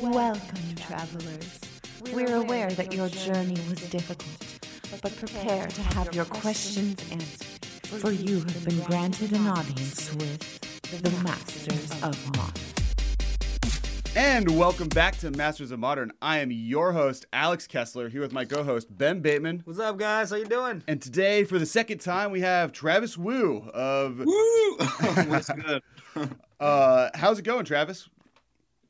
Welcome, travelers. We're aware that your journey was difficult, but prepare to have your questions answered, for you have been granted an audience with the Masters of Modern. And welcome back to Masters of Modern. I am your host, Alex Kessler, here with my co-host Ben Bateman. What's up, guys? How you doing? And today, for the second time, we have Travis Woo of. Woo! What's good? Uh, how's it going, Travis?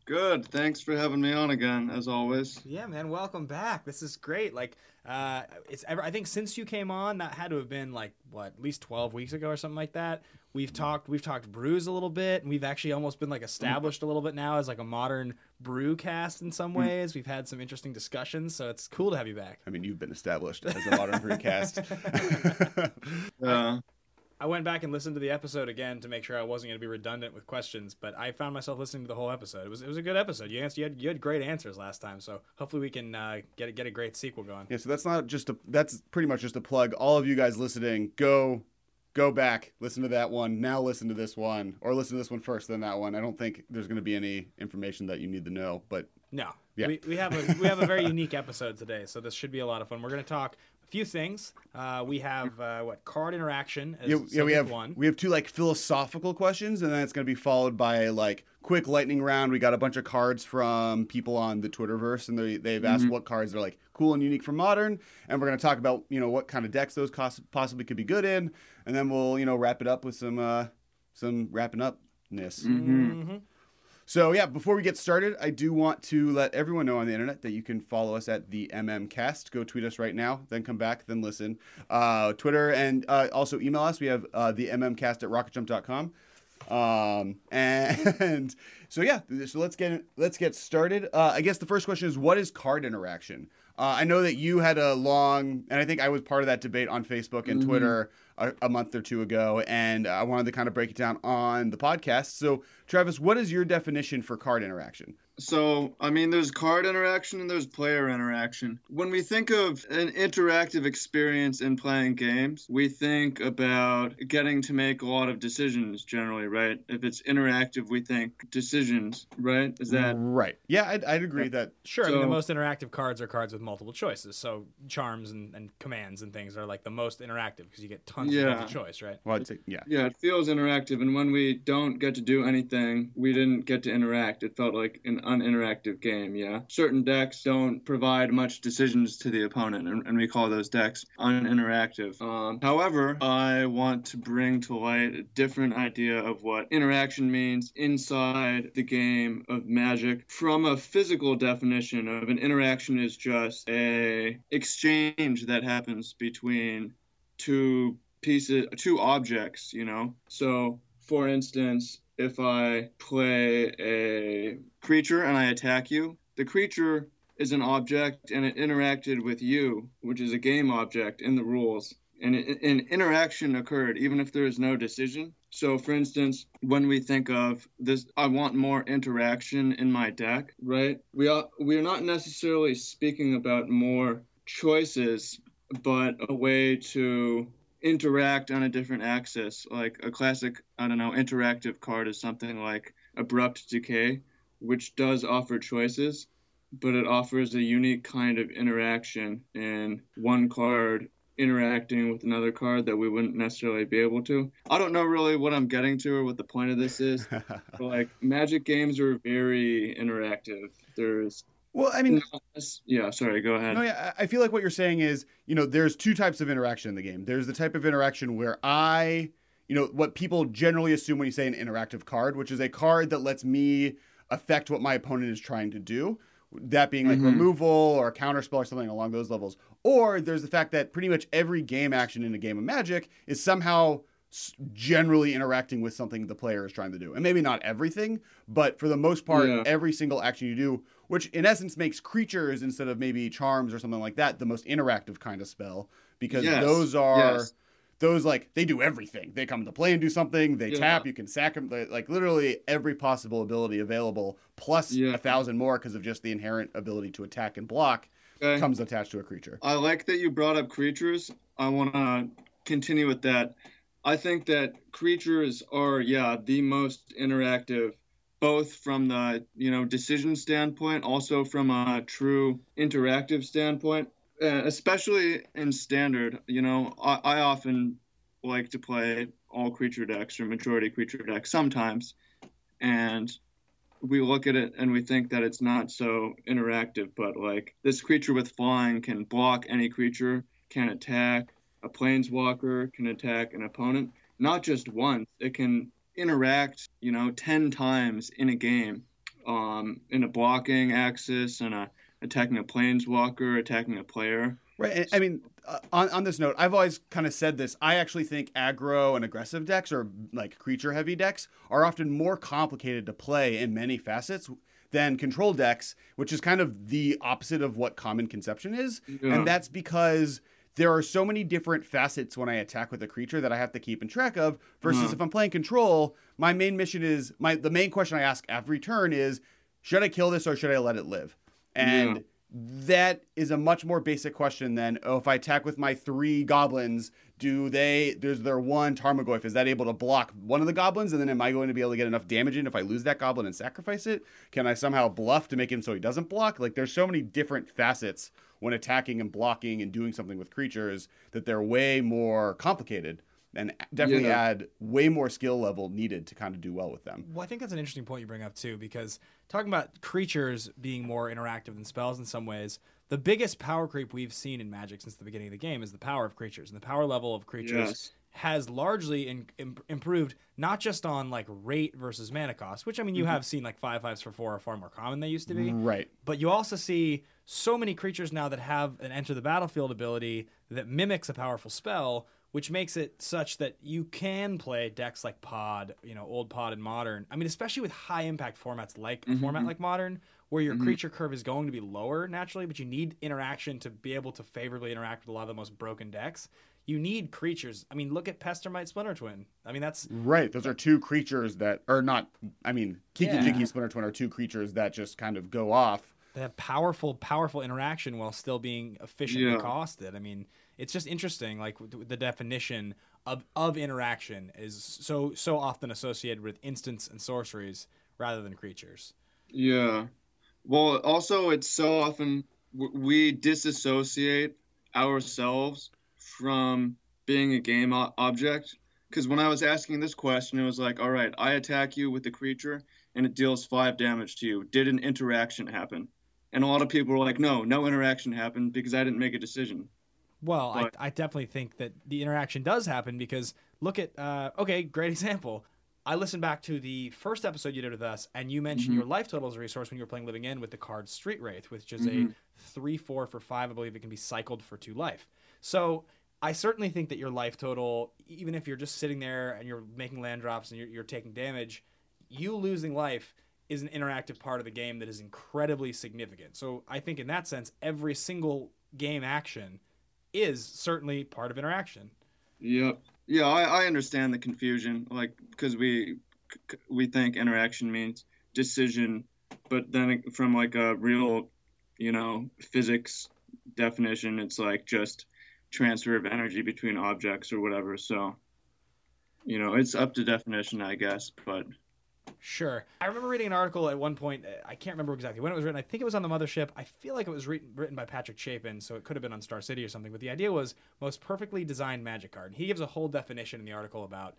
Good. Thanks for having me on again, as always. Yeah, man. Welcome back. This is great. Like, uh, it's ever. I think since you came on, that had to have been like what, at least twelve weeks ago or something like that. We've talked. We've talked brews a little bit, and we've actually almost been like established a little bit now as like a modern brew cast in some ways. We've had some interesting discussions, so it's cool to have you back. I mean, you've been established as a modern brewcast. Yeah. I went back and listened to the episode again to make sure I wasn't going to be redundant with questions, but I found myself listening to the whole episode. It was it was a good episode. You answered, you had you had great answers last time, so hopefully we can uh, get a, get a great sequel going. yeah, so that's not just a. That's pretty much just a plug. All of you guys listening, go. Go back, listen to that one. Now listen to this one, or listen to this one first, then that one. I don't think there's going to be any information that you need to know, but No, Yeah. we, we have a we have a very unique episode today, so this should be a lot of fun. We're going to talk few things. Uh, we have uh, what card interaction as yeah, yeah, we have one. we have two like philosophical questions, and then it's going to be followed by like quick lightning round. We got a bunch of cards from people on the Twitterverse, and they they've asked what cards are like cool and unique for modern, and we're going to talk about you know what kind of decks those cos- possibly could be good in, and then we'll you know wrap it up with some uh some wrapping upness. Mm-hmm. So yeah, before we get started, I do want to let everyone know on the internet that you can follow us at the MMCast. Go tweet us right now, then come back, then listen. Uh, Twitter and uh, also email us. We have uh, the MMCast at rocketjump.com. Um, and so yeah, so let's get let's get started. Uh, I guess the first question is, what is card interaction? Uh, I know that you had a long, and I think I was part of that debate on Facebook and Twitter a, month or two ago, and I wanted to kind of break it down on the podcast. So, Travis, what is your definition for card interaction? So, I mean, there's card interaction and there's player interaction. When we think of an interactive experience in playing games, we think about getting to make a lot of decisions generally, right? If it's interactive, we think decisions, right? Is that right? Yeah, I'd, I'd agree that. Sure. I mean, the most interactive cards are cards with multiple choices. So charms and, and commands and things are like the most interactive because you get tons Yeah. of choice, right? Well, I'd yeah. Yeah, it feels interactive. And when we don't get to do anything, we didn't get to interact. It felt like an uninteractive game, yeah. Certain decks don't provide much decisions to the opponent, and, and we call those decks uninteractive. Um, however, I want to bring to light a different idea of what interaction means inside the game of Magic from a physical definition of an interaction is just a exchange that happens between two pieces two objects you know so for instance if i play a creature and i attack you. The creature is an object and it interacted with you which is a game object in the rules. And an interaction occurred even if there is no decision. So for instance when we think of this i want more interaction in my deck right? We are we're not necessarily speaking about more choices but a way to interact on a different axis. Like a classic, I don't know, interactive card is something like Abrupt Decay, which does offer choices, but it offers a unique kind of interaction in one card interacting with another card that we wouldn't necessarily be able to. I don't know really what I'm getting to or what the point of this is. but like Magic games are very interactive. There's Well, I mean, yeah, sorry, go ahead. No, yeah, I feel like what you're saying is, you know, there's two types of interaction in the game. There's the type of interaction where I, you know, what people generally assume when you say an interactive card, which is a card that lets me affect what my opponent is trying to do. That being like mm-hmm. removal or counterspell or something along those levels. Or there's the fact that pretty much every game action in a game of Magic is somehow generally interacting with something the player is trying to do. And maybe not everything, but for the most part, Yeah. every single action you do, which in essence makes creatures instead of maybe charms or something like that the most interactive kind of spell because Yes, those are yes. Those like they do everything. They come into play and do something. They Yeah. tap. You can sack them. Like literally every possible ability available, plus Yeah. a thousand more because of just the inherent ability to attack and block Okay. comes attached to a creature. I like that you brought up creatures. I want to continue with that. I think that creatures are, yeah, the most interactive both from the you know decision standpoint, also from a true interactive standpoint. Uh, especially in standard, you know, I, I often like to play all creature decks or majority creature decks sometimes, and we look at it and we think that it's not so interactive, but like this creature with flying can block any creature, can attack a planeswalker, can attack an opponent, not just once. It can interact, you know, 10 times in a game um, in a blocking axis and a attacking a planeswalker, attacking a player. Right. I mean, uh, on, on this note, I've always kind of said this. I actually think aggro and aggressive decks or like creature heavy decks are often more complicated to play in many facets than control decks, which is kind of the opposite of what common conception is. Yeah. And that's because there are so many different facets when I attack with a creature that I have to keep in track of. Versus if I'm playing control, my main mission is my the main question I ask every turn is should I kill this or should I let it live? And Yeah. that is a much more basic question than oh, if I attack with my three goblins, do they there's their one Tarmogoyf, is that able to block one of the goblins? And then am I going to be able to get enough damage in if I lose that goblin and sacrifice it? Can I somehow bluff to make him so he doesn't block? Like there's so many different facets when attacking and blocking and doing something with creatures that they're way more complicated and definitely Yeah. add way more skill level needed to kind of do well with them. Well, I think that's an interesting point you bring up too, because talking about creatures being more interactive than spells in some ways, the biggest power creep we've seen in Magic since the beginning of the game is the power of creatures, and the power level of creatures Yes. has largely in, im- improved not just on like rate versus mana cost, which I mean you mm-hmm. have seen like five fives for four are far more common than they used to be, Right. but you also see so many creatures now that have an enter the battlefield ability that mimics a powerful spell, which makes it such that you can play decks like Pod, you know, old Pod and Modern. I mean, especially with high impact formats like a mm-hmm, format mm-hmm. like Modern, where your mm-hmm. creature curve is going to be lower naturally, but you need interaction to be able to favorably interact with a lot of the most broken decks. You need creatures. I mean, look at Pestermite Splinter Twin. I mean, that's Right. Those are two creatures that are not. I mean, Kiki Yeah. Jiki Splinter Twin are two creatures that just kind of go off. they have powerful, powerful interaction while still being efficiently Yeah. costed. I mean, it's just interesting. Like the definition of of interaction is so so often associated with instants and sorceries rather than creatures. Yeah. Well, also, it's so often we disassociate ourselves from being a game object. Because when I was asking this question, it was like, all right, I attack you with the creature and it deals five damage to you. Did an interaction happen? And a lot of people were like, no, no interaction happened because I didn't make a decision. Well, I, I definitely think that the interaction does happen because look at uh, okay, great example. I listened back to the first episode you did with us, and you mentioned Mm-hmm. your life total as a resource when you were playing Living End with the card Street Wraith, which is Mm-hmm. a three four for five. I believe it can be cycled for two life. So I certainly think that your life total, even if you're just sitting there and you're making land drops and you're, you're taking damage, you losing life is an interactive part of the game that is incredibly significant. So I think in that sense, every single game action is certainly part of interaction. Yep. Yeah, I, I understand the confusion, like because we we think interaction means decision, but then from like a real, you know, physics definition, it's like just transfer of energy between objects or whatever. So, you know, it's up to definition, I guess. But Sure. I remember reading an article at one point. uh, I can't remember exactly when it was written. I think it was on the Mothership. I feel like it was written, written by Patrick Chapin, so it could have been on Star City or something. But the idea was most perfectly designed magic card. And he gives a whole definition in the article about,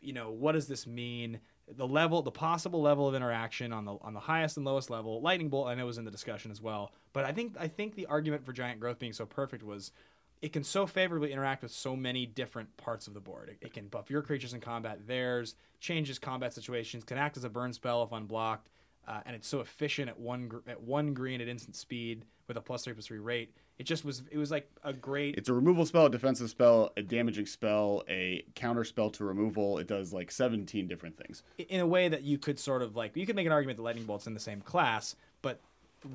you know, what does this mean? The level, the possible level of interaction on the on the highest and lowest level. Lightning bolt, I know, was in the discussion as well. But I think I think the argument for giant growth being so perfect was it can so favorably interact with so many different parts of the board. It, it can buff your creatures in combat, theirs, changes combat situations, can act as a burn spell if unblocked, uh, and it's so efficient at one gr- at one green at instant speed with a plus three plus three rate. It just was it was like a great It's a removal spell, a defensive spell, a damaging spell, a counter spell to removal. It does like 17 different things. in a way that you could sort of like you could make an argument that lightning bolt's in the same class, but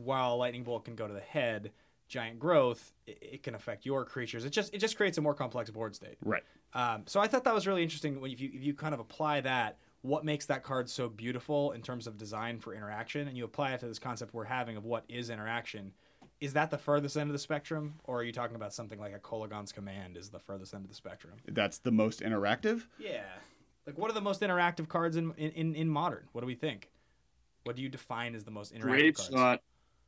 while lightning bolt can go to the head, giant growth it, it can affect your creatures. It just it just creates a more complex board state. Right. Um, so I thought that was really interesting when if you if you kind of apply that, what makes that card so beautiful in terms of design for interaction, and you apply it to this concept we're having of what is interaction. Is that the furthest end of the spectrum, or are you talking about something like a Kolaghan's command is the furthest end of the spectrum? That's the most interactive. Yeah. Like, what are the most interactive cards in in, in, in modern? What do we think? What do you define as the most interactive Grape cards? shot,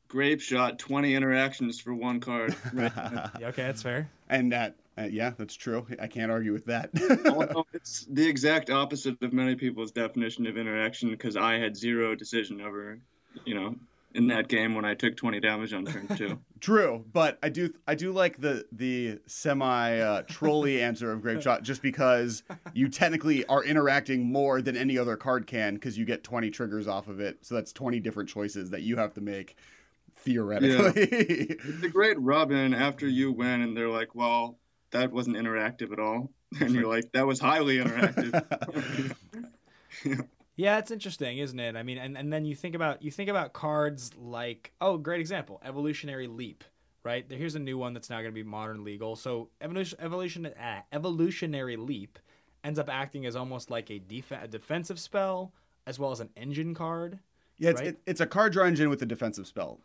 grapeshot, 20 interactions for one card. Right. Yeah, okay, that's fair. and that, uh, yeah, that's true. I can't argue with that. Although it's the exact opposite of many people's definition of interaction because I had zero decision over, you know, in that game when I took 20 damage on turn two. True, but I do I do like the the semi uh, trolly answer of Grapeshot just because you technically are interacting more than any other card can because you get 20 triggers off of it. So that's 20 different choices that you have to make theoretically. It's a great Robin after you win and they're like, well, that wasn't interactive at all. And you're like, that was highly interactive. Yeah, it's interesting, isn't it? I mean, and, and then you think about you think about cards like oh, great example, Evolutionary Leap, right? Here's a new one that's now going to be modern legal. So evolution, evolution, ah, evolutionary leap ends up acting as almost like a, def- a defensive spell as well as an engine card. yeah, it's, Right? it, it's a card draw engine with a defensive spell.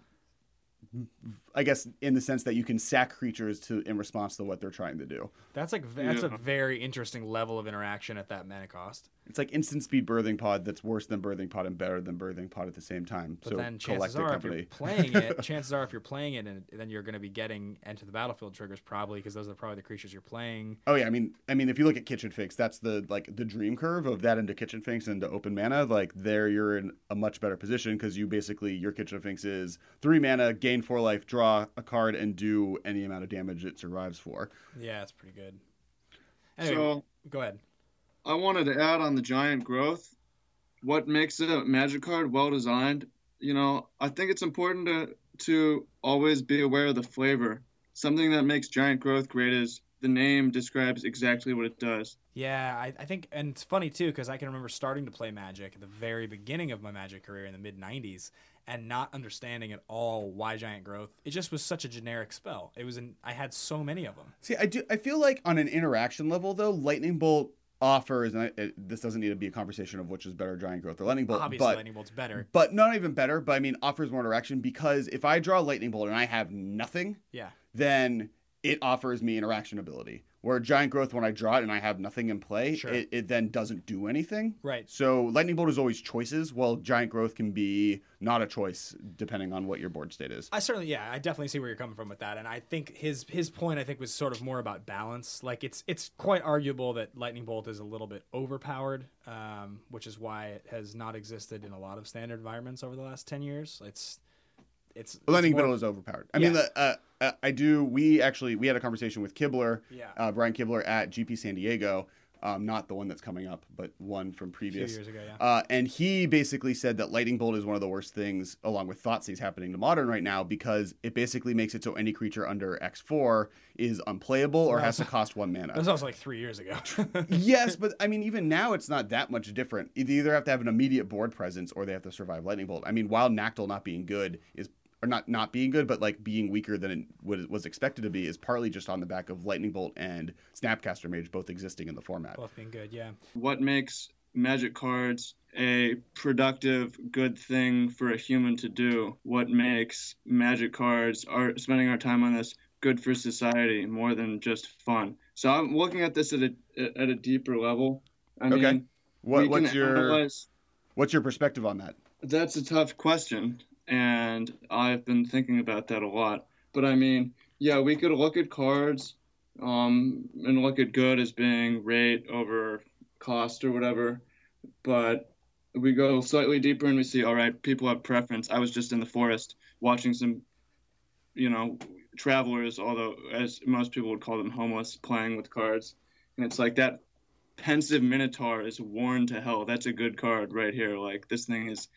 I guess in the sense that you can sack creatures to in response to what they're trying to do. That's like that's a very interesting level of interaction at that mana cost. It's like instant speed birthing pod that's worse than birthing pod and better than birthing pod at the same time. But so then chances are, Company. if you're playing it, chances are if you're playing it, and then you're going to be getting into the battlefield triggers probably because those are probably the creatures you're playing. Oh yeah, I mean, I mean, if you look at Kitchen Finks, that's the like the dream curve of that into Kitchen Finks into open mana. Like there, you're in a much better position because you basically your Kitchen Finks is three mana, gain four life, draw a card, and do any amount of damage it survives for. Yeah, it's pretty good. Anyway, so go ahead. I wanted to add on the giant growth. What makes a magic card well designed? You know, I think it's important to to always be aware of the flavor. Something that makes giant growth great is the name describes exactly what it does. Yeah, I, I think, and it's funny too because I can remember starting to play Magic at the very beginning of my Magic career in the mid '90s and not understanding at all why Giant Growth. It just was such a generic spell. It was, an, I had so many of them. See, I do. I feel like on an interaction level, though, Lightning Bolt offers, and I, it, this doesn't need to be a conversation of which is better, Giant Growth or Lightning Bolt, Obviously, but Lightning Bolt's better. but not even better. But I mean, offers more interaction because if I draw Lightning Bolt and I have nothing, Yeah, then it offers me interaction ability. Where giant growth, when I draw it and I have nothing in play, Sure. it, it then doesn't do anything. right. So lightning bolt is always choices, while giant growth can be not a choice depending on what your board state is. I certainly, yeah, I definitely see where you're coming from with that, and I think his his point, I think, was sort of more about balance. Like it's it's quite arguable that Lightning Bolt is a little bit overpowered, um, which is why it has not existed in a lot of standard environments over the last ten years. It's it's it's more- bolt is overpowered. I mean, the, uh, uh, I do. We actually we had a conversation with Kibler, Yeah. uh, Brian Kibler at GP San Diego. Um, not the one that's coming up, but one from previous. years ago, yeah. Uh, and he basically said that Lightning Bolt is one of the worst things, along with Thoughtseize, happening to Modern right now because it basically makes it so any creature under X4 is unplayable or has to cost one mana. That was also like three years ago. yes, but I mean, even now it's not that much different. They either have to have an immediate board presence or they have to survive Lightning Bolt. I mean, while Nacatl not being good is. Or not not being good, but like being weaker than it was was expected to be, is partly just on the back of Lightning Bolt and Snapcaster Mage both existing in the format. Both being good, yeah. What makes magic cards a productive, good thing for a human to do? What makes magic cards, our spending our time on this, good for society more than just fun? So I'm looking at this at a at a deeper level. I Okay. mean, What, what's your analyze- what's your perspective on that? That's a tough question, and I've been thinking about that a lot. But I mean, yeah, we could look at cards um, and look at good as being rate over cost or whatever. But we go slightly deeper and we see, all right, people have preference. I was just in the forest watching some, you know, travelers, although as most people would call them homeless, playing with cards. And it's like that pensive minotaur is worn to hell. That's a good card right here. Like this thing is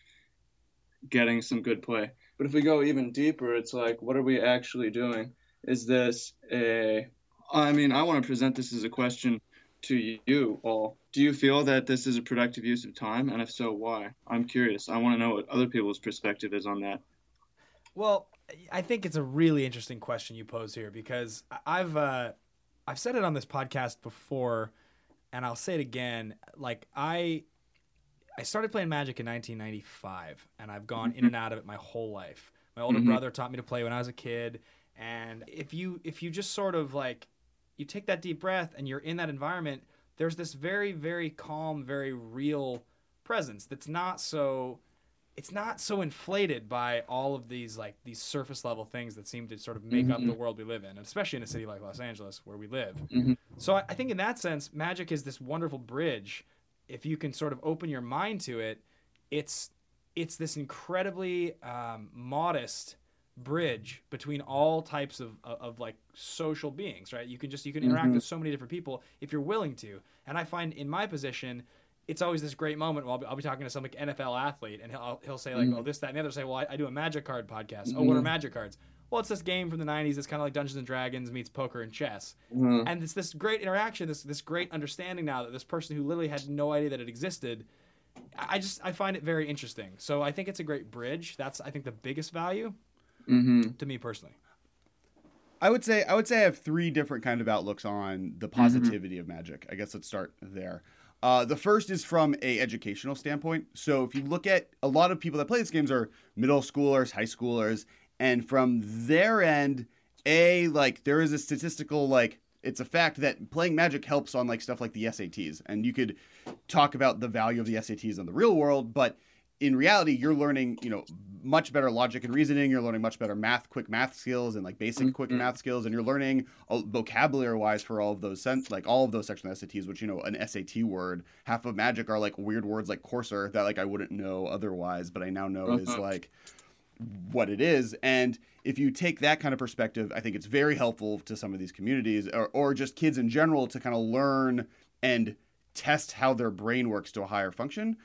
getting some good play. But if we go even deeper, it's like, what are we actually doing? Is this a. I mean, I want to present this as a question to you all. Do you feel that this is a productive use of time? And if so, why? I'm curious. I want to know what other people's perspective is on that. Well, I think it's a really interesting question you pose here because I've uh, I've said it on this podcast before, and I'll say it again. Like I I started playing Magic in 1995, and I've gone mm-hmm. in and out of it my whole life. My older Mhm. brother taught me to play when I was a kid, and if you if you just sort of like you take that deep breath and you're in that environment, there's this very very calm, very real presence that's not so it's not so inflated by all of these like these surface level things that seem to sort of make up the mm-hmm. world we live in, and especially in a city like Los Angeles where we live. Mm-hmm. So I, I think in that sense, magic is this wonderful bridge. If you can sort of open your mind to it, it's it's this incredibly um, modest bridge between all types of, of, of like social beings right you can just you can interact mm-hmm. with so many different people if you're willing to and i find in my position it's always this great moment. Well, I'll be, I'll be talking to some like NFL athlete, and he'll he'll say like, mm-hmm. "Oh, this, that, and the other." Say, "Well, I, I do a Magic card podcast." Oh, what are mm-hmm. Magic cards? Well, it's this game from the '90s. It's kind of like Dungeons and Dragons meets poker and chess, mm-hmm. and it's this great interaction, this this great understanding now that this person who literally had no idea that it existed. I just I find it very interesting. So I think it's a great bridge. That's I think the biggest value mm-hmm. to me personally. I would say I would say I have three different kind of outlooks on the mm-hmm. positivity of magic. I guess let's start there. Uh, the first is from a educational standpoint. So if you look at a lot of people that play these games are middle schoolers, high schoolers, and from their end, a like there is a statistical like it's a fact that playing magic helps on like stuff like the SATs, and you could talk about the value of the SATs in the real world, but in reality, you're learning, you know, much better logic and reasoning. You're learning much better math, quick math skills, and like basic quick math skills, and you're learning uh, vocabulary-wise for all of those sen- like all of those section SATs. Which you know, an SAT word, half of Magic are like weird words like coarser that like I wouldn't know otherwise, but I now know is like what it is. And if you take that kind of perspective, I think it's very helpful to some of these communities or, or just kids in general to kind of learn and test how their brain works to a higher function.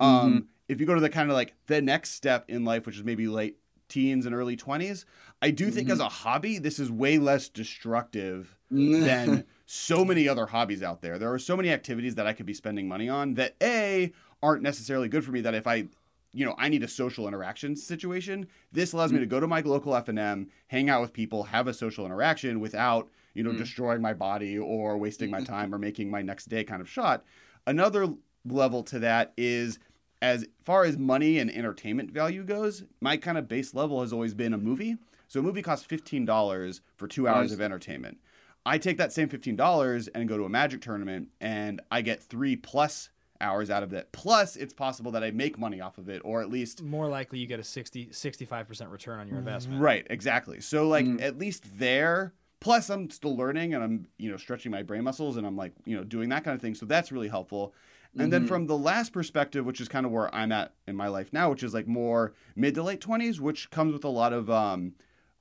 Um, if you go to the kind of like the next step in life, which is maybe late teens and early 20s, I do think as a hobby, this is way less destructive than so many other hobbies out there. There are so many activities that I could be spending money on that A, aren't necessarily good for me that if I you know, I need a social interaction situation. This allows me mm. to go to my local FNM, hang out with people, have a social interaction without, you know, mm. destroying my body or wasting my mm-hmm. time or making my next day kind of shot. Another level to that is as far as money and entertainment value goes, my kind of base level has always been a movie. So a movie costs $15 for 2 hours of entertainment. I take that same $15 and go to a magic tournament and I get 3 plus hours out of it. Plus, it's possible that I make money off of it, or at least More likely, you get a 60 65% return on your investment. right, exactly. So like at least there. Plus, I'm still learning and I'm you know stretching my brain muscles and I'm like you know doing that kind of thing. So that's really helpful. And then from the last perspective, which is kind of where I'm at in my life now, which is like more mid to late 20s, which comes with a lot of um,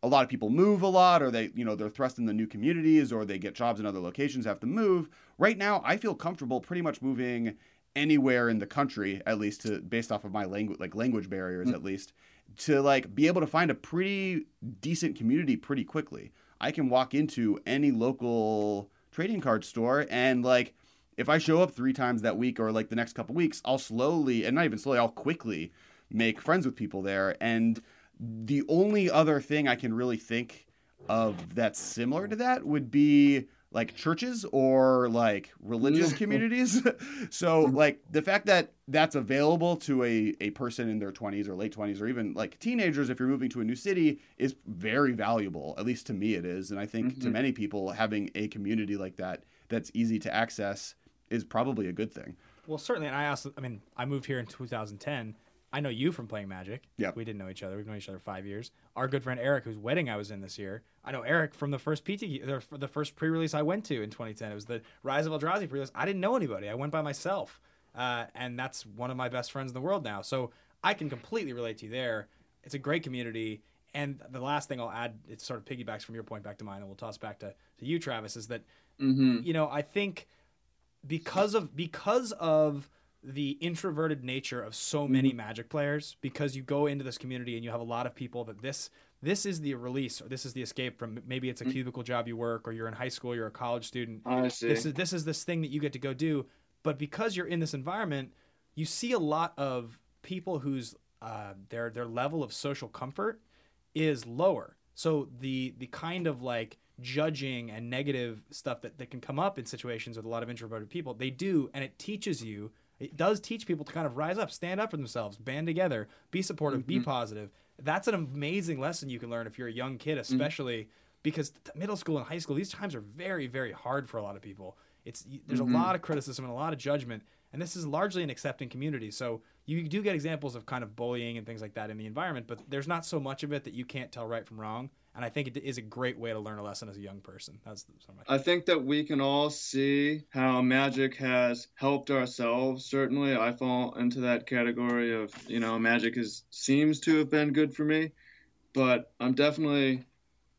a lot of people move a lot or they you know they're thrust in the new communities or they get jobs in other locations have to move right now i feel comfortable pretty much moving anywhere in the country at least to based off of my language like language barriers mm. at least to like be able to find a pretty decent community pretty quickly. I can walk into any local trading card store and like if i show up three times that week or like the next couple weeks i'll slowly and not even slowly i'll quickly make friends with people there. And the only other thing I can really think of that's similar to that would be like churches or like religious communities. so like the fact that that's available to a, a person in their 20s or late 20s or even like teenagers if you're moving to a new city is very valuable. At least to me it is. And I think to mm-hmm. many people having a community like that that's easy to access is probably a good thing. Well, certainly, and I also, I mean, I moved here in 2010. I know you from playing Magic. Yeah. We didn't know each other. We've known each other five years. Our good friend Eric, whose wedding I was in this year, I know Eric from the first PT, the, first pre-release I went to in 2010. It was the Rise of Eldrazi pre-release. I didn't know anybody. I went by myself, uh, and that's one of my best friends in the world now. So I can completely relate to you there. It's a great community. And the last thing I'll add, it sort of piggybacks from your point back to mine, and we'll toss back to, to you, Travis, is that you know I think because of because of the introverted nature of so many magic players because you go into this community and you have a lot of people that this this is the release or this is the escape from maybe it's a cubicle job you work or you're in high school you're a college student. I see. this is this is this thing that you get to go do but because you're in this environment you see a lot of people whose uh, their their level of social comfort is lower. So the the kind of like judging and negative stuff that, that can come up in situations with a lot of introverted people they do and it teaches you it does teach people to kind of rise up stand up for themselves band together be supportive be mm-hmm. positive. That's an amazing lesson you can learn if you're a young kid mm-hmm. especially because t- middle school and high school these times are very very hard for a lot of people. It's there's a mm-hmm. lot of criticism and a lot of judgment and this is largely an accepting community. So you do get examples of kind of bullying and things like that in the environment, but there's not so much of it that you can't tell right from wrong. And I think it is a great way to learn a lesson as a young person. That's. I think that we can all see how magic has helped ourselves. Certainly, I fall into that category of, you know, magic is seems to have been good for me, but I'm definitely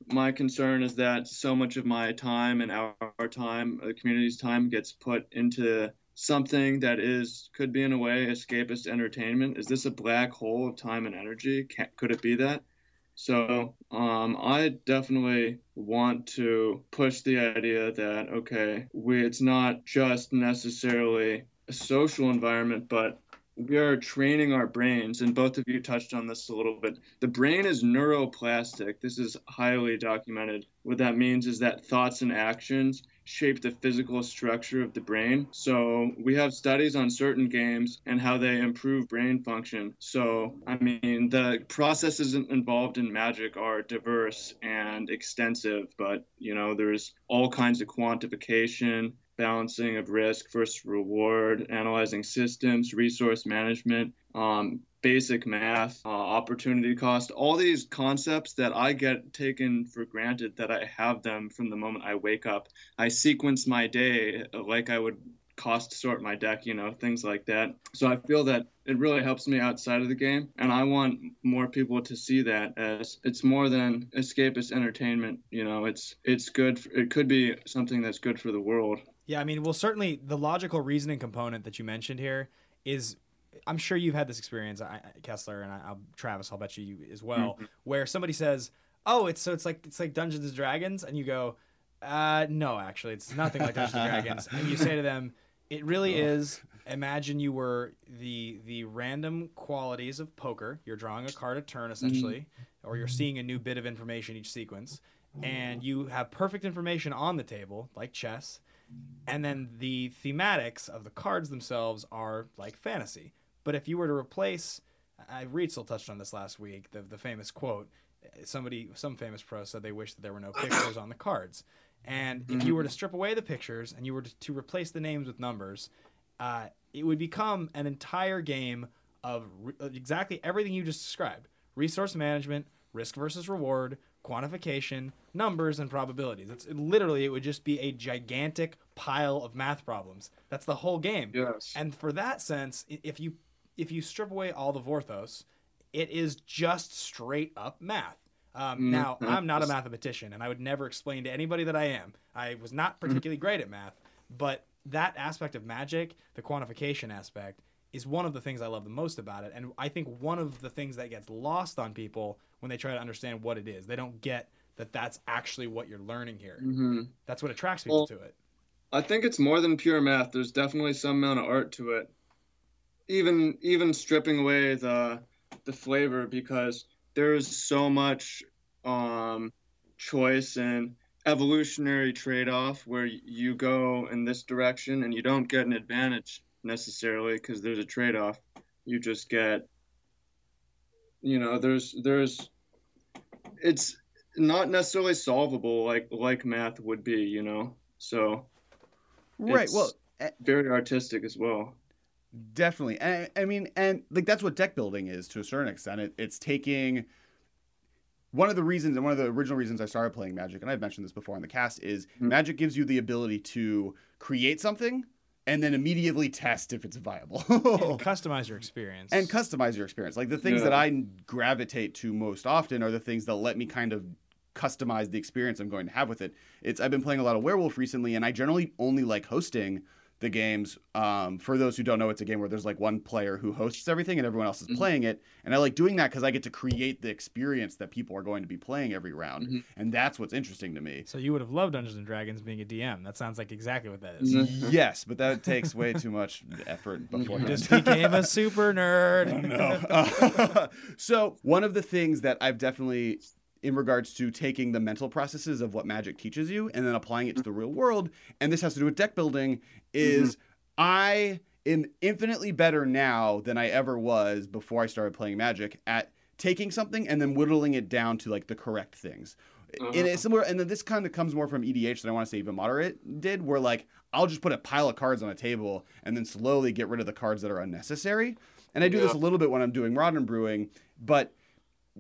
my concern is that so much of my time and our, our time, the community's time, gets put into something that is could be in a way escapist entertainment. Is this a black hole of time and energy? Can, could it be that? So um, I definitely want to push the idea that okay, we it's not just necessarily a social environment, but we are training our brains, and both of you touched on this a little bit. The brain is neuroplastic. This is highly documented. What that means is that thoughts and actions shape the physical structure of the brain. So we have studies on certain games and how they improve brain function. So, I mean, the processes involved in magic are diverse and extensive, but, you know, there's all kinds of quantification, balancing of risk versus reward, analyzing systems, resource management, um, basic math, uh, opportunity cost, all these concepts that I get taken for granted that I have them from the moment I wake up. I sequence my day like I would cost sort my deck, you know, things like that. So I feel that it really helps me outside of the game, and I want more people to see that as it's more than escapist entertainment. You know, it's it's good. For, it could be something that's good for the world. Yeah, I mean, well, certainly the logical reasoning component that you mentioned here is I'm sure you've had this experience, I, Kessler, and I, I'll, Travis. I'll bet you, you as well, mm-hmm. where somebody says, "Oh, it's so it's like it's like Dungeons and Dragons," and you go, uh, "No, actually, it's nothing like Dungeons and Dragons." And you say to them, "It really oh. is." Imagine you were the the random qualities of poker. You're drawing a card a turn, essentially, mm-hmm. or you're seeing a new bit of information each sequence, and you have perfect information on the table, like chess. And then the thematics of the cards themselves are like fantasy. But if you were to replace, I Rietzl touched on this last week, the the famous quote. Somebody, some famous pro said they wish that there were no pictures on the cards. And if you were to strip away the pictures and you were to, to replace the names with numbers, uh, it would become an entire game of re- exactly everything you just described: resource management, risk versus reward, quantification, numbers, and probabilities. It's it, literally it would just be a gigantic pile of math problems. That's the whole game. Yes. And for that sense, if you if you strip away all the Vorthos, it is just straight up math. Um, mm-hmm. Now, I'm not a mathematician, and I would never explain to anybody that I am. I was not mm-hmm. particularly mm-hmm. great at math, but that aspect of magic, the quantification aspect, is one of the things I love the most about it. And I think one of the things that gets lost on people when they try to understand what it is, they don't get that that's actually what you're learning here. Mm-hmm. That's what attracts people well, to it. I think it's more than pure math. There's definitely some amount of art to it even even stripping away the the flavor because there's so much um, choice and evolutionary trade-off where you go in this direction and you don't get an advantage necessarily because there's a trade-off you just get you know there's there's it's not necessarily solvable like like math would be you know so right well very artistic as well Definitely. And I mean, and like that's what deck building is to a certain extent. It, it's taking one of the reasons and one of the original reasons I started playing Magic, and I've mentioned this before on the cast, is mm-hmm. Magic gives you the ability to create something and then immediately test if it's viable. and customize your experience. And customize your experience. Like the things yeah. that I gravitate to most often are the things that let me kind of customize the experience I'm going to have with it. It's I've been playing a lot of Werewolf recently, and I generally only like hosting the games. Um, for those who don't know, it's a game where there's like one player who hosts everything and everyone else is mm-hmm. playing it. And I like doing that because I get to create the experience that people are going to be playing every round, mm-hmm. and that's what's interesting to me. So you would have loved Dungeons and Dragons being a DM. That sounds like exactly what that is. Mm-hmm. yes, but that takes way too much effort before. You just became a super nerd. No. Uh, so one of the things that I've definitely in regards to taking the mental processes of what magic teaches you and then applying it to the real world and this has to do with deck building is mm-hmm. i am infinitely better now than i ever was before i started playing magic at taking something and then whittling it down to like the correct things uh-huh. and it's similar and then this kind of comes more from edh than i want to say even moderate did where like i'll just put a pile of cards on a table and then slowly get rid of the cards that are unnecessary And I do this a little bit when I'm doing modern brewing, but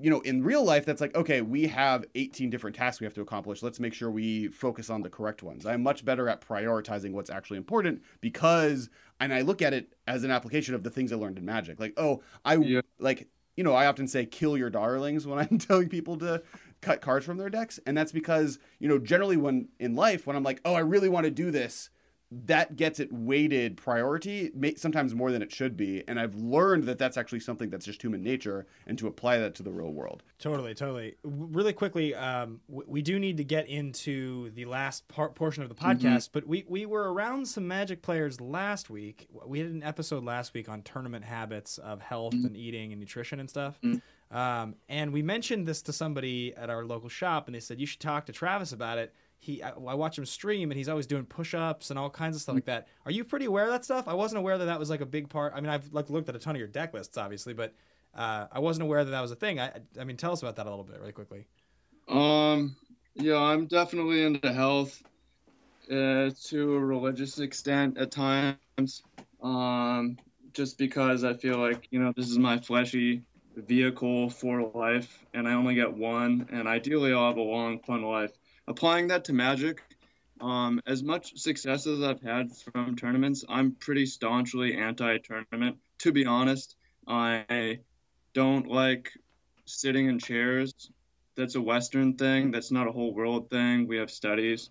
you know, in real life, that's like, okay, we have 18 different tasks we have to accomplish. Let's make sure we focus on the correct ones. I'm much better at prioritizing what's actually important because, and I look at it as an application of the things I learned in Magic. Like, oh, I Yeah. like, you know, I often say kill your darlings when I'm telling people to cut cards from their decks. And that's because, you know, generally when in life, when I'm like, oh, I really want to do this, that gets it weighted priority, sometimes more than it should be. And I've learned that that's actually something that's just human nature, and to apply that to the real world. Totally, totally. Really quickly, um, we do need to get into the last part portion of the podcast, but we, we were around some Magic players last week. We had an episode last week on tournament habits of health and eating and nutrition and stuff. Um, and we mentioned this to somebody at our local shop, and they said you should talk to Travis about it. He, I, I watch him stream, and he's always doing push-ups and all kinds of stuff like that. Are you pretty aware of that stuff? I wasn't aware that that was like a big part. I mean, I've like looked at a ton of your deck lists, obviously, but uh, I wasn't aware that that was a thing. I, I mean, tell us about that a little bit, really quickly. Um, yeah, I'm definitely into health uh, to a religious extent at times. Um, just because I feel like, you know, this is my fleshy vehicle for life, and I only get one, and ideally I'll have a long, fun life. Applying that to magic, um, as much success as I've had from tournaments, I'm pretty staunchly anti tournament. To be honest, I don't like sitting in chairs that's a Western thing. That's not a whole world thing. We have studies.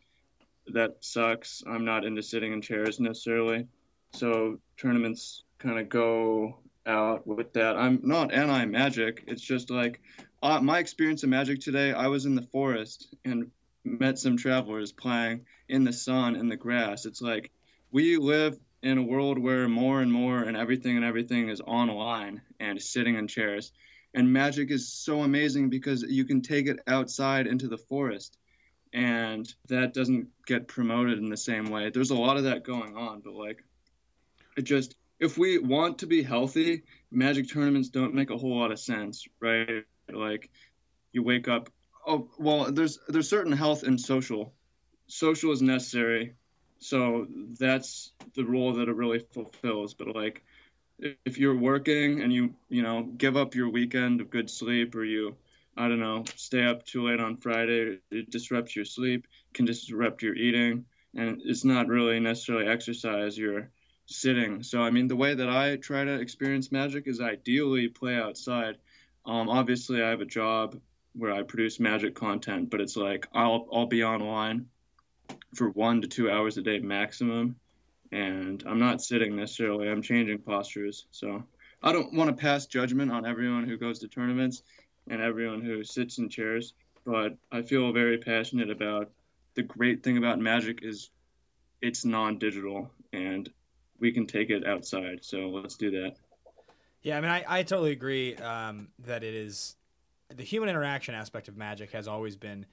That sucks. I'm not into sitting in chairs necessarily. So tournaments kind of go out with that. I'm not anti magic. It's just like uh, my experience of magic today. I was in the forest and met some travelers playing in the sun in the grass. It's like we live in a world where more and more and everything and everything is online and sitting in chairs. And magic is so amazing because you can take it outside into the forest. And that doesn't get promoted in the same way. There's a lot of that going on, but like, it just, if we want to be healthy, magic tournaments don't make a whole lot of sense, right? Like, you wake up, oh, well, there's, there's certain health and social. Social is necessary. So that's the role that it really fulfills. But like, if you're working and you you know give up your weekend of good sleep or you i don't know stay up too late on friday it disrupts your sleep can disrupt your eating and it's not really necessarily exercise you're sitting so i mean the way that i try to experience magic is ideally play outside um, obviously i have a job where i produce magic content but it's like i'll i'll be online for one to two hours a day maximum and I'm not sitting necessarily. I'm changing postures. So I don't want to pass judgment on everyone who goes to tournaments and everyone who sits in chairs, but I feel very passionate about the great thing about Magic is it's non-digital and we can take it outside. So let's do that. Yeah, I mean, I, I totally agree um, that it is the human interaction aspect of Magic has always been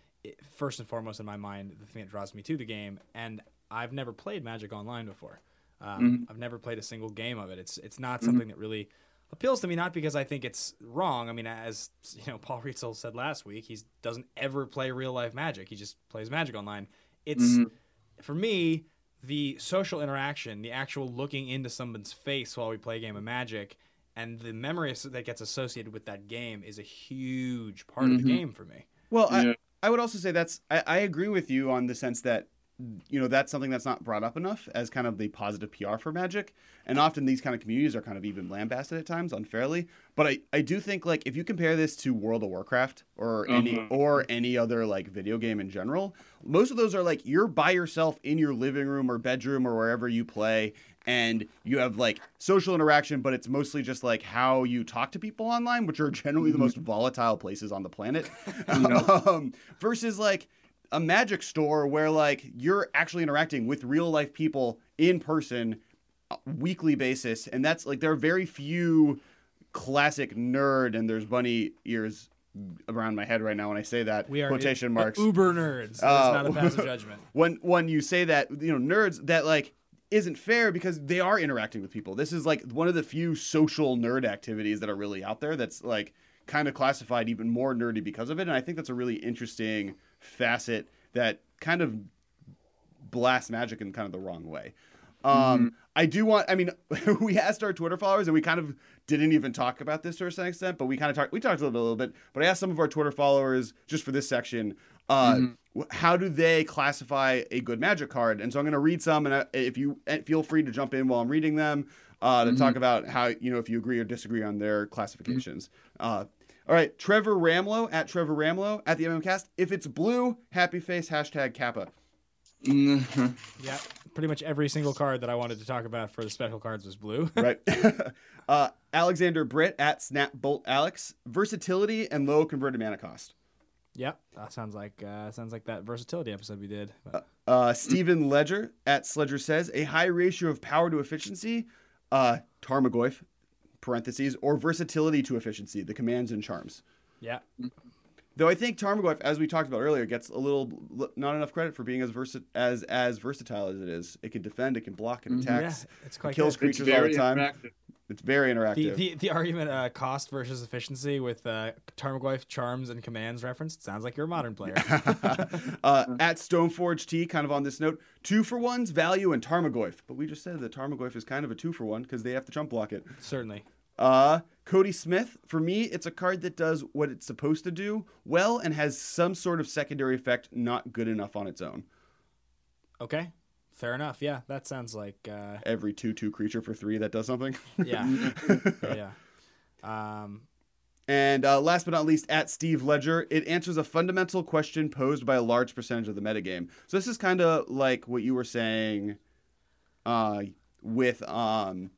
first and foremost in my mind the thing that draws me to the game, and I've never played Magic online before. Um, mm-hmm. I've never played a single game of it. It's it's not mm-hmm. something that really appeals to me. Not because I think it's wrong. I mean, as you know, Paul Rietzl said last week, he doesn't ever play real life Magic. He just plays Magic online. It's mm-hmm. for me the social interaction, the actual looking into someone's face while we play a game of Magic, and the memory that gets associated with that game is a huge part of the game for me. Well, Yeah. I, I would also say that's I, I agree with you on the sense that you know that's something that's not brought up enough as kind of the positive PR for Magic, and often these kind of communities are kind of even lambasted at times unfairly. But I, I do think like if you compare this to World of Warcraft or any Uh-huh. or any other like video game in general, most of those are like you're by yourself in your living room or bedroom or wherever you play, and you have like social interaction, but it's mostly just like how you talk to people online, which are generally the most volatile places on the planet. um, versus like a magic store where like you're actually interacting with real life people in person uh, weekly basis and that's like there are very few classic nerd and there's bunny ears around my head right now when I say that We are quotation marks uber nerds. That Uh, not a passive judgment. when when you say that you know nerds that like isn't fair because they are interacting with people this is like one of the few social nerd activities that are really out there that's like kind of classified even more nerdy because of it and i think that's a really interesting facet that kind of blasts magic in kind of the wrong way Um, I do want. I mean, we asked our Twitter followers, and we kind of didn't even talk about this to a certain extent, but we kind of talked. We talked a little, a little bit, but I asked some of our Twitter followers just for this section. Uh, wh- How do they classify a good Magic card? And so I'm going to read some, and uh, if you feel free to jump in while I'm reading them uh, to talk about how you know if you agree or disagree on their classifications. Uh, all right, Trevor Ramlo at Trevor Ramlo at the MMCast. If it's blue, happy face hashtag Kappa. Mhm. Yeah, pretty much every single card that I wanted to talk about for the special cards was blue. right? uh, Alexander Britt at Snapbolt Alex. Versatility and low converted mana cost. Yep, that sounds like uh, sounds like that versatility episode we did. But- Uh, Stephen Ledger at Sledger says a high ratio of power to efficiency, uh, Tarmogoyf, parentheses, or versatility to efficiency, the commands and charms. yeah, Though I think Tarmogoyf, as we talked about earlier, gets a little not enough credit for being as versa- as as versatile as it is. It can defend, it can block, it yeah, attacks, it's it kills good. It's creatures all the time. interactive. It's very interactive. The, the the argument uh, cost versus efficiency with uh, Tarmogoyf charms and commands referenced sounds like you're a modern player. uh, at Stoneforge T, kind of on this note, two for ones, value, and Tarmogoyf. But we just said that Tarmogoyf is kind of a two for one because they have to chump block it. Certainly. Uh, Cody Smith, for me, it's a card that does what it's supposed to do well and has some sort of secondary effect not good enough on its own. Okay. Fair enough. Yeah, that sounds like uh, Every 2 2 creature for three that does something. yeah, yeah, yeah. Um, And uh, last but not least, at Steve Ledger, it answers a fundamental question posed by a large percentage of the metagame. So this is kind of like what you were saying uh, with um,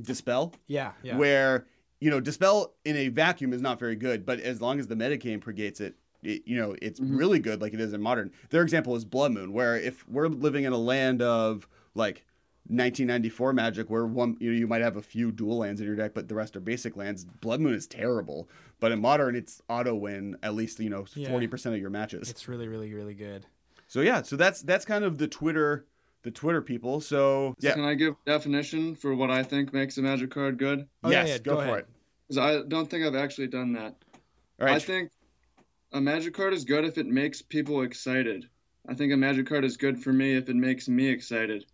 Dispel, yeah, yeah. where you know Dispel in a vacuum is not very good, but as long as the metagame pregates it, it you know it's mm-hmm. really good, like it is in modern. Their example is Blood Moon, where if we're living in a land of like 1994 Magic, where one you know you might have a few dual lands in your deck, but the rest are basic lands. Blood Moon is terrible, but in modern it's auto win at least you know Yeah. 40 percent of your matches. It's really, really, really good. So yeah, so that's that's kind of the Twitter the Twitter people. So yeah, Can I give definition for what I think makes a magic card good? Oh, yeah, yes, yeah, go, go for it. Because I don't think I've actually done that. All right, I think a magic card is good if it makes people excited. I think a magic card is good for me if it makes me excited.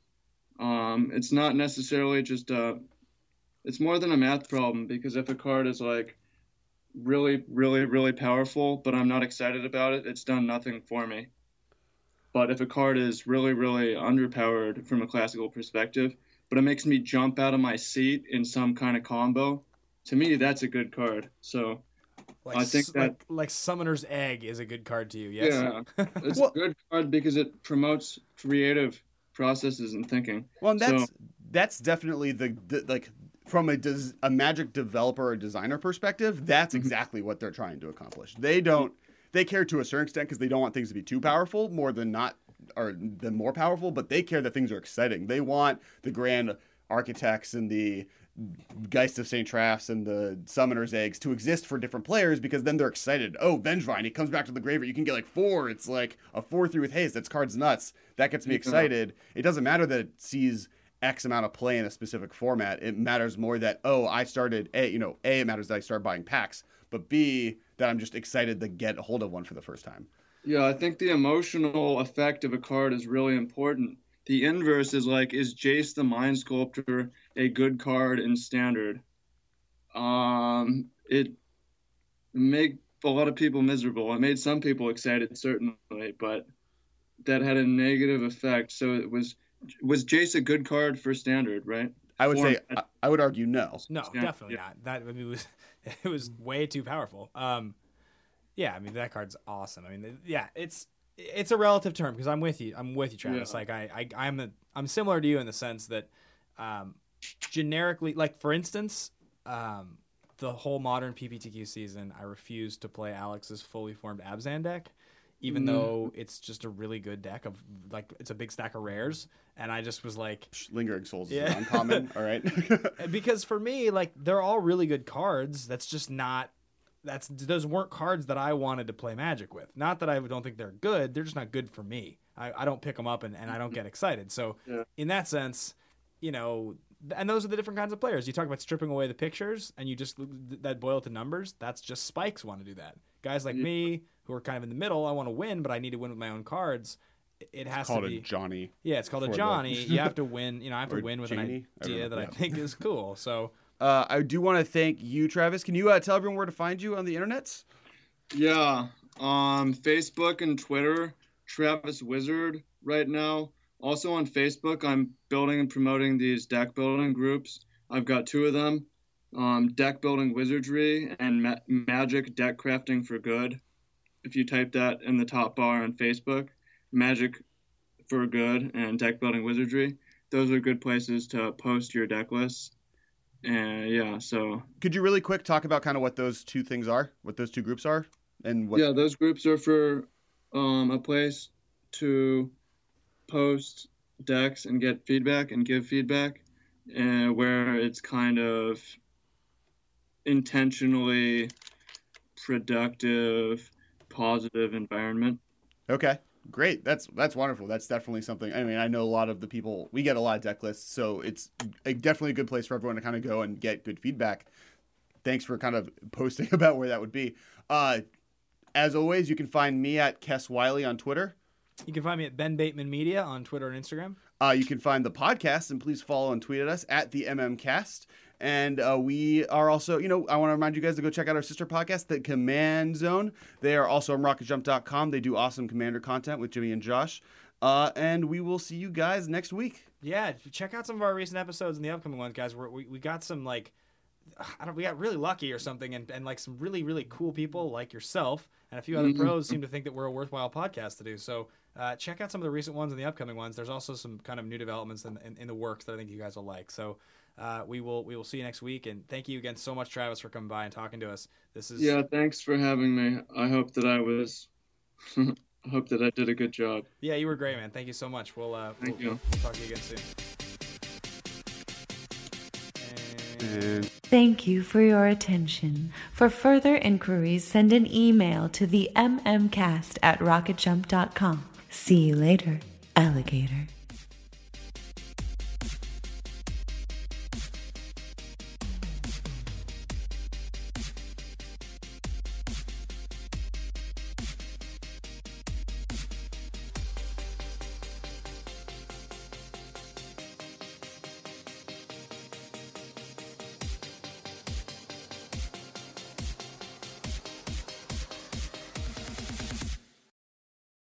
Um, it's not necessarily just a. It's more than a math problem because if a card is like really, really, really powerful, but I'm not excited about it, it's done nothing for me. But if a card is really, really underpowered from a classical perspective, but it makes me jump out of my seat in some kind of combo, to me that's a good card. So Like, I think that- like, like Summoner's Egg is a good card to you. Yes. Yeah, it's Well- a good card because it promotes creative processes and thinking. Well, and that's So- that's definitely the, the like from a des, a magic developer or designer perspective. That's mm-hmm. exactly what they're trying to accomplish. They don't they care to a certain extent because they don't want things to be too powerful, more than not or than more powerful. But they care that things are exciting. They want the grand architects and the Geist of Saint Trafts and the Summoner's Eggs to exist for different players because then they're excited. Oh, Vengevine, he comes back to the graveyard. You can get like four. It's like a 4 3 with haste. That's card's nuts. That gets me excited. It doesn't matter that it sees X amount of play in a specific format. It matters more that, oh, I started, A, you know, A, it matters that I start buying packs, but B, that I'm just excited to get a hold of one for the first time. Yeah, I think the emotional effect of a card is really important. The inverse is like, is Jace the Mind Sculptor a good card in standard? Um, it made a lot of people miserable. It made some people excited, certainly, but that had a negative effect. So it was was Jace a good card for standard, right? I would say, Format. I, I would argue no. No, Yeah, definitely yeah. not. That I mean, it was it was way too powerful. Um, yeah, I mean that card's awesome. I mean, yeah, it's it's a relative term because I'm with you. I'm with you, Travis. Yeah. Like I, I I'm a, I'm similar to you in the sense that, um, generically, like for instance, um, the whole modern PPTQ season, I refuse to play Alex's fully formed Abzan deck. Even Mm. though it's just a really good deck of like it's a big stack of rares, and I just was like, Lingering Souls Yeah. is uncommon, all right? because for me, like they're all really good cards. That's just not. That's those weren't cards that I wanted to play Magic with. Not that I don't think they're good. They're just not good for me. I, I don't pick them up and, and I don't get excited. So Yeah. in that sense, you know, th- and those are the different kinds of players. You talk about stripping away the pictures and you just that boil it to numbers. That's just spikes want to do that. Guys like Yeah. me who are kind of in the middle. I want to win, but I need to win with my own cards. it has Called to a be Johnny. yeah, it's called a for the- Johnny. you have to win. You know, I have to Or win with Janie? An idea know. that I think is cool. So Uh, I do want to thank you, Travis. Can you uh, tell everyone where to find you on the internet? Yeah, um, Facebook and Twitter, Travis Wizard right now. Also on Facebook, I'm building and promoting these deck building groups. I've got two of them, um, Deck Building Wizardry and Ma- Magic Deck Crafting for Good. If you type that in the top bar on Facebook, Magic for Good and Deck Building Wizardry, those are good places to post your deck lists. And yeah, so Could you really quick talk about kind of what those two things are, what those two groups are, and what? Yeah, those groups are for um, a place to post decks and get feedback and give feedback, and where it's kind of intentionally productive, positive environment. Okay, great. That's that's wonderful. That's definitely something. I mean, I know a lot of the people. We get a lot of deck lists, so it's a, definitely a good place for everyone to kind of go and get good feedback. Thanks for kind of posting about where that would be. Uh, as always, you can find me at Kess Wiley on Twitter. You can find me at Ben Bateman Media on Twitter and Instagram. Uh, you can find the podcast and please follow and tweet at us at the MMCast. And uh, we are also, you know, I want to remind you guys to go check out our sister podcast, The Command Zone. They are also on rocketjump.com. They do awesome commander content with Jimmy and Josh. Uh, and we will see you guys next week. Yeah, check out some of our recent episodes and the upcoming ones, guys. We're, we we got some like, we got really lucky or something, and, and like some really really cool people like yourself and a few other pros seem to think that we're a worthwhile podcast to do. So uh, check out some of the recent ones and the upcoming ones. There's also some kind of new developments in, in, in the works that I think you guys will like. So uh, we will we will see you next week, and thank you again so much, Travis, for coming by and talking to us. This is Yeah, thanks for having me. I hope that I was, I hope that I did a good job. yeah, you were great, man. Thank you so much. We'll uh, Thank we'll, you. we'll talk to you again soon. And- And Thank you for your attention. For further inquiries, send an email to the mmcast at rocketjump.com. See you later, alligator.